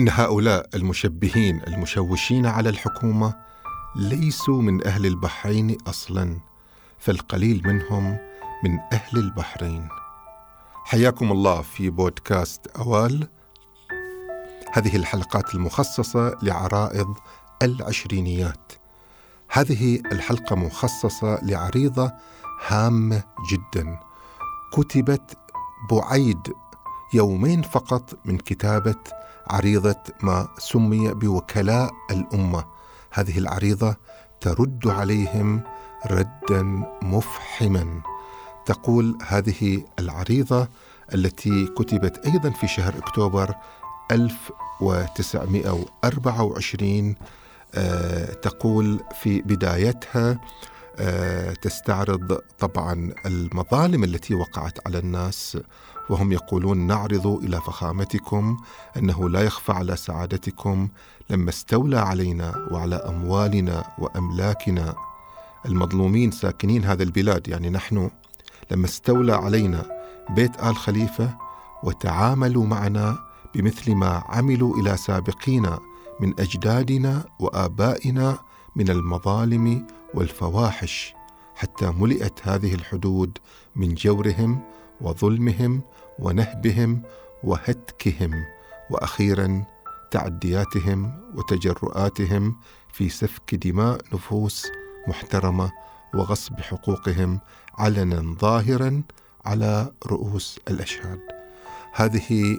إن هؤلاء المشبهين المشوشين على الحكومة ليسوا من أهل البحرين أصلا فالقليل منهم من أهل البحرين. حياكم الله في بودكاست أوال. هذه الحلقات المخصصة لعرائض العشرينيات. هذه الحلقة مخصصة لعريضة هامة جدا. كتبت بعيد يومين فقط من كتابة عريضة ما سمي بوكلاء الأمة. هذه العريضة ترد عليهم ردا مفحما. تقول هذه العريضة التي كتبت أيضا في شهر أكتوبر 1924 آه، تقول في بدايتها تستعرض طبعا المظالم التي وقعت على الناس وهم يقولون نعرض إلى فخامتكم أنه لا يخفى على سعادتكم لما استولى علينا وعلى أموالنا وأملاكنا. المظلومين ساكنين هذا البلاد يعني نحن لما استولى علينا بيت آل خليفة وتعاملوا معنا بمثل ما عملوا إلى سابقينا من أجدادنا وآبائنا من المظالم والفواحش حتى ملئت هذه الحدود من جورهم وظلمهم ونهبهم وهتكهم وأخيرا تعدياتهم وتجرؤاتهم في سفك دماء نفوس محترمة وغصب حقوقهم علنا ظاهرا على رؤوس الأشهاد. هذه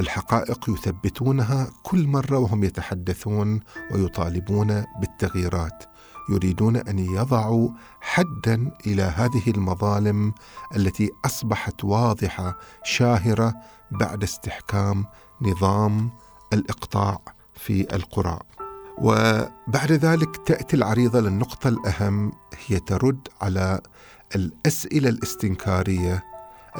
الحقائق يثبتونها كل مرة وهم يتحدثون ويطالبون بالتغييرات يريدون أن يضعوا حدا إلى هذه المظالم التي أصبحت واضحة شاهرة بعد استحكام نظام الإقطاع في القرى. وبعد ذلك تأتي العريضة للنقطة الأهم هي ترد على الأسئلة الاستنكارية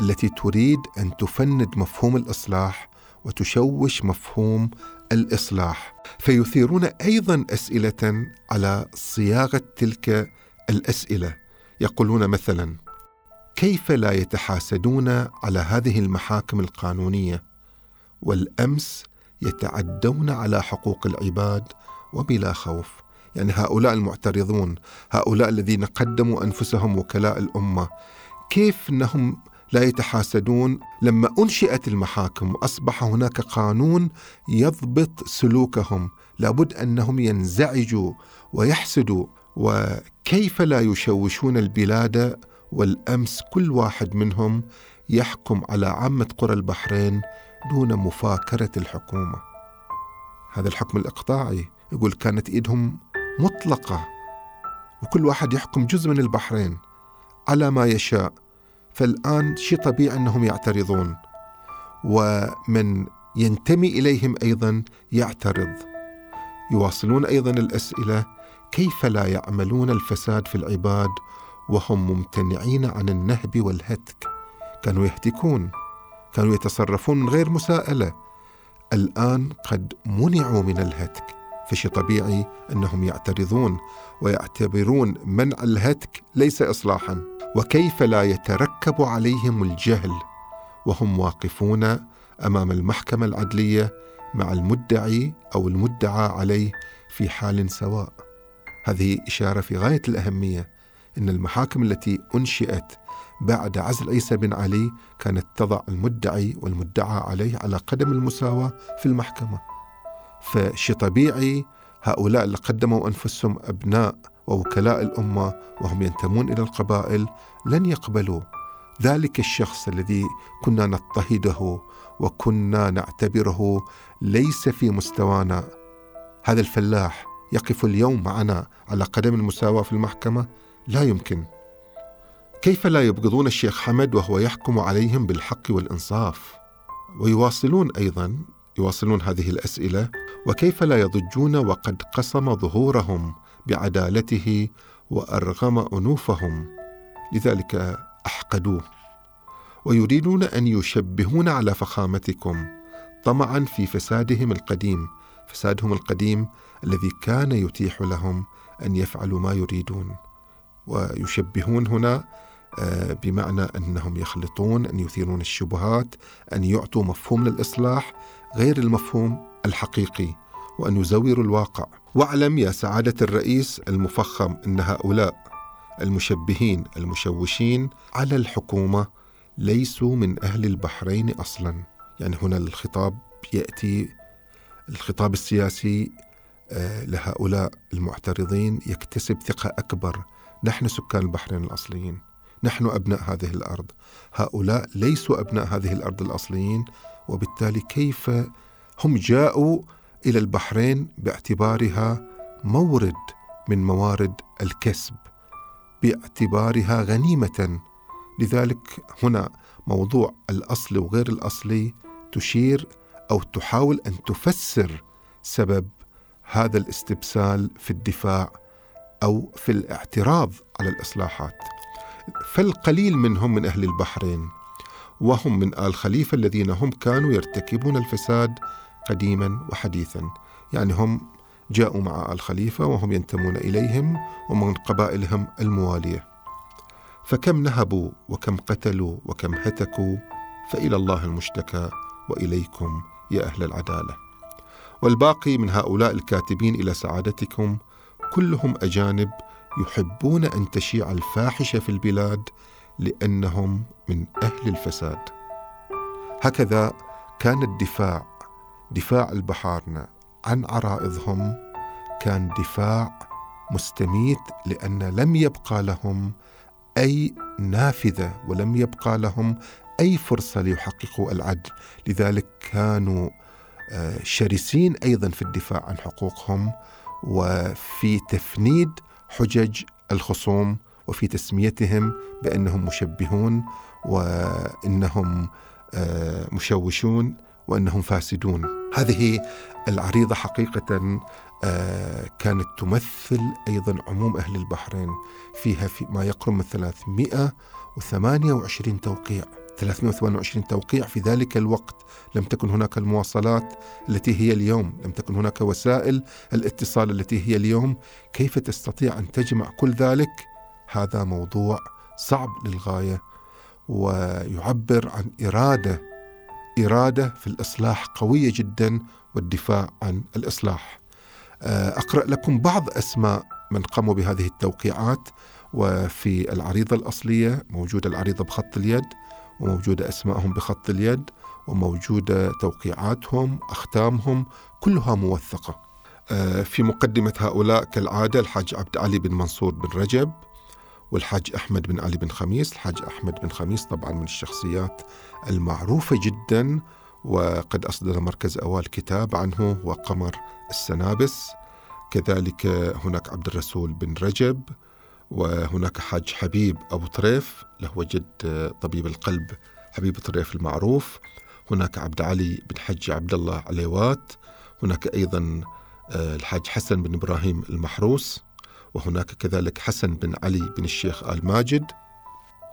التي تريد أن تفند مفهوم الإصلاح وتشوش مفهوم الإصلاح. فيثيرون أيضا أسئلة على صياغة تلك الأسئلة. يقولون مثلا كيف لا يتحاسدون على هذه المحاكم القانونية؟ والأمس يتعدون على حقوق العباد وبلا خوف. يعني هؤلاء المعترضون هؤلاء الذين قدموا أنفسهم وكلاء الأمة كيف إنهم لا يتحاسدون. لما أنشئت المحاكم واصبح هناك قانون يضبط سلوكهم. لابد أنهم ينزعجوا ويحسدوا. وكيف لا يشوشون البلاد والأمس كل واحد منهم يحكم على عامة قرى البحرين دون مفاكرة الحكومة. هذا الحكم الإقطاعي. يقول كانت إيدهم مطلقة. وكل واحد يحكم جزء من البحرين على ما يشاء. فالآن شيء طبيعي أنهم يعترضون ومن ينتمي إليهم أيضا يعترض. يواصلون أيضا الأسئلة كيف لا يعملون الفساد في العباد وهم ممتنعين عن النهب والهتك؟ كانوا يهتكون كانوا يتصرفون من غير مساءلة. الآن قد منعوا من الهتك فشي طبيعي أنهم يعترضون ويعتبرون منع الهتك ليس اصلاحا. وكيف لا يتركب عليهم الجهل وهم واقفون أمام المحكمة العدلية مع المدعي أو المدعى عليه في حال سواء. هذه إشارة في غاية الأهمية إن المحاكم التي أنشئت بعد عزل عيسى بن علي كانت تضع المدعي والمدعى عليه على قدم المساواة في المحكمة. فشي طبيعي هؤلاء اللي قدموا أنفسهم أبناء ووكلاء الأمة وهم ينتمون إلى القبائل لن يقبلوا ذلك الشخص الذي كنا نضطهده وكنا نعتبره ليس في مستوانا. هذا الفلاح يقف اليوم معنا على قدم المساواة في المحكمة؟ لا يمكن. كيف لا يبغضون الشيخ حمد وهو يحكم عليهم بالحق والإنصاف؟ ويواصلون أيضا يواصلون هذه الأسئلة وكيف لا يضجون وقد قسم ظهورهم بعدالته وأرغم أنوفهم. لذلك أحقدوه. ويريدون أن يشبهون على فخامتكم طمعا في فسادهم القديم. فسادهم القديم الذي كان يتيح لهم أن يفعلوا ما يريدون. ويشبهون هنا آه، بمعنى أنهم يخلطون أن يثيرون الشبهات أن يعطوا مفهوم للإصلاح غير المفهوم الحقيقي وأن يزوروا الواقع. واعلم يا سعادة الرئيس المفخم أن هؤلاء المشبهين المشوشين على الحكومة ليسوا من أهل البحرين أصلا. يعني هنا الخطاب يأتي الخطاب السياسي آه، لهؤلاء المعترضين يكتسب ثقة أكبر. نحن سكان البحرين الأصليين. نحن أبناء هذه الأرض. هؤلاء ليسوا أبناء هذه الأرض الأصليين وبالتالي كيف هم جاءوا إلى البحرين باعتبارها مورد من موارد الكسب باعتبارها غنيمة. لذلك هنا موضوع الأصل وغير الأصلي تشير أو تحاول أن تفسر سبب هذا الاستبسال في الدفاع أو في الاعتراض على الإصلاحات. فالقليل منهم من أهل البحرين وهم من آل خليفة الذين هم كانوا يرتكبون الفساد قديما وحديثا. يعني هم جاءوا مع آل خليفة وهم ينتمون إليهم ومن قبائلهم الموالية. فكم نهبوا وكم قتلوا وكم هتكوا فإلى الله المشتكى وإليكم يا أهل العدالة. والباقي من هؤلاء الكاتبين إلى سعادتكم كلهم أجانب يحبون أن تشيع الفاحشة في البلاد لأنهم من أهل الفساد. هكذا كان الدفاع دفاع البحارنه عن عرائضهم كان دفاع مستميت لأن لم يبقى لهم أي نافذة ولم يبقى لهم أي فرصة ليحققوا العدل. لذلك كانوا آه، شرسين أيضا في الدفاع عن حقوقهم وفي تفنيد حجج الخصوم وفي تسميتهم بأنهم مشبهون وإنهم آه، مشوشون وإنهم فاسدون. هذه العريضة حقيقة آه، كانت تمثل أيضا عموم أهل البحرين فيها في ما يقرب من 328 توقيع 328 توقيع. في ذلك الوقت لم تكن هناك المواصلات التي هي اليوم لم تكن هناك وسائل الاتصال التي هي اليوم. كيف تستطيع أن تجمع كل ذلك؟ هذا موضوع صعب للغاية ويعبر عن إرادة إرادة في الإصلاح قوية جدا والدفاع عن الإصلاح. آه، أقرأ لكم بعض أسماء من قاموا بهذه التوقيعات. وفي العريضة الأصلية موجوده العريضه بخط اليد وموجودة أسمائهم بخط اليد وموجودة توقيعاتهم أختامهم كلها موثقة. آه، في مقدمة هؤلاء كالعادة الحاج عبد علي بن منصور بن رجب والحاج أحمد بن علي بن خميس. الحاج أحمد بن خميس طبعا من الشخصيات المعروفة جدا وقد أصدر مركز أوال كتاب عنه وقمر السنابس. كذلك هناك عبد الرسول بن رجب وهناك حاج حبيب أبو طريف له جد طبيب القلب حبيب طريف المعروف. هناك عبد علي بن حج عبد الله عليوات. هناك أيضا آه، الحاج حسن بن إبراهيم المحروس. وهناك كذلك حسن بن علي بن الشيخ آل ماجد.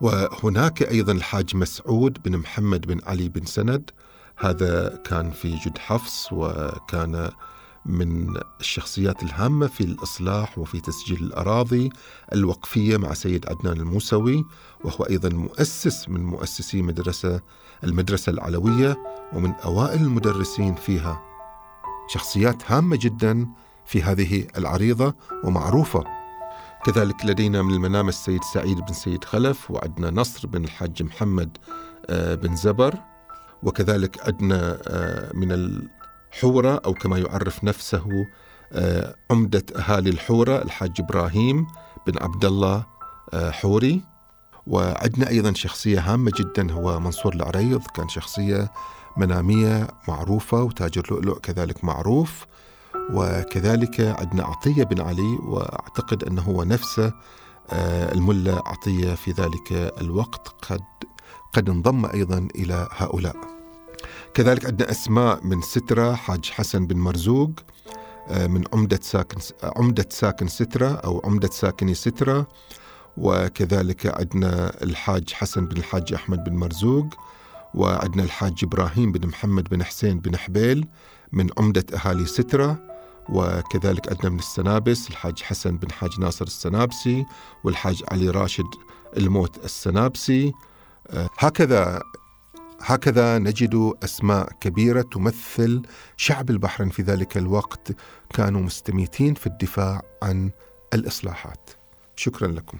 وهناك أيضا الحاج مسعود بن محمد بن علي بن سند. هذا كان في جد حفص وكان من الشخصيات الهامة في الإصلاح وفي تسجيل الأراضي الوقفية مع سيد عدنان الموسوي وهو أيضا مؤسس من مؤسسي مدرسة المدرسة العلوية ومن أوائل المدرسين فيها. شخصيات هامة جدا في هذه العريضة ومعروفة. كذلك لدينا من المنام السيد سعيد بن سيد خلف وعندنا نصر بن الحاج محمد آه، بن زبر وكذلك عندنا آه، من حورة أو كما يعرف نفسه آه، عمدة أهالي الحورة الحاج إبراهيم بن عبد الله آه، حوري. وعندنا أيضا شخصية هامة جدا هو منصور العريض كان شخصية منامية معروفة وتاجر لؤلؤ كذلك معروف. وكذلك عندنا عطية بن علي وأعتقد أنه هو نفسه آه، الملا عطية في ذلك الوقت. قد قد انضم أيضا إلى هؤلاء. كذلك عندنا أسماء من سترة حاج حسن بن مرزوق آه، من عمدة ساكن عمدة ساكن سترة أو عمدة ساكني سترة. وكذلك عندنا الحاج حسن بن الحاج أحمد بن مرزوق وعندنا الحاج إبراهيم بن محمد بن حسين بن حبيل من عمدة أهالي سترة. وكذلك عندنا من السنابس الحاج حسن بن حاج ناصر السنابسي والحاج علي راشد الموت السنابسي. آه، هكذا هكذا نجد أسماء كبيرة تمثل شعب البحرين في ذلك الوقت كانوا مستميتين في الدفاع عن الإصلاحات. شكرا لكم.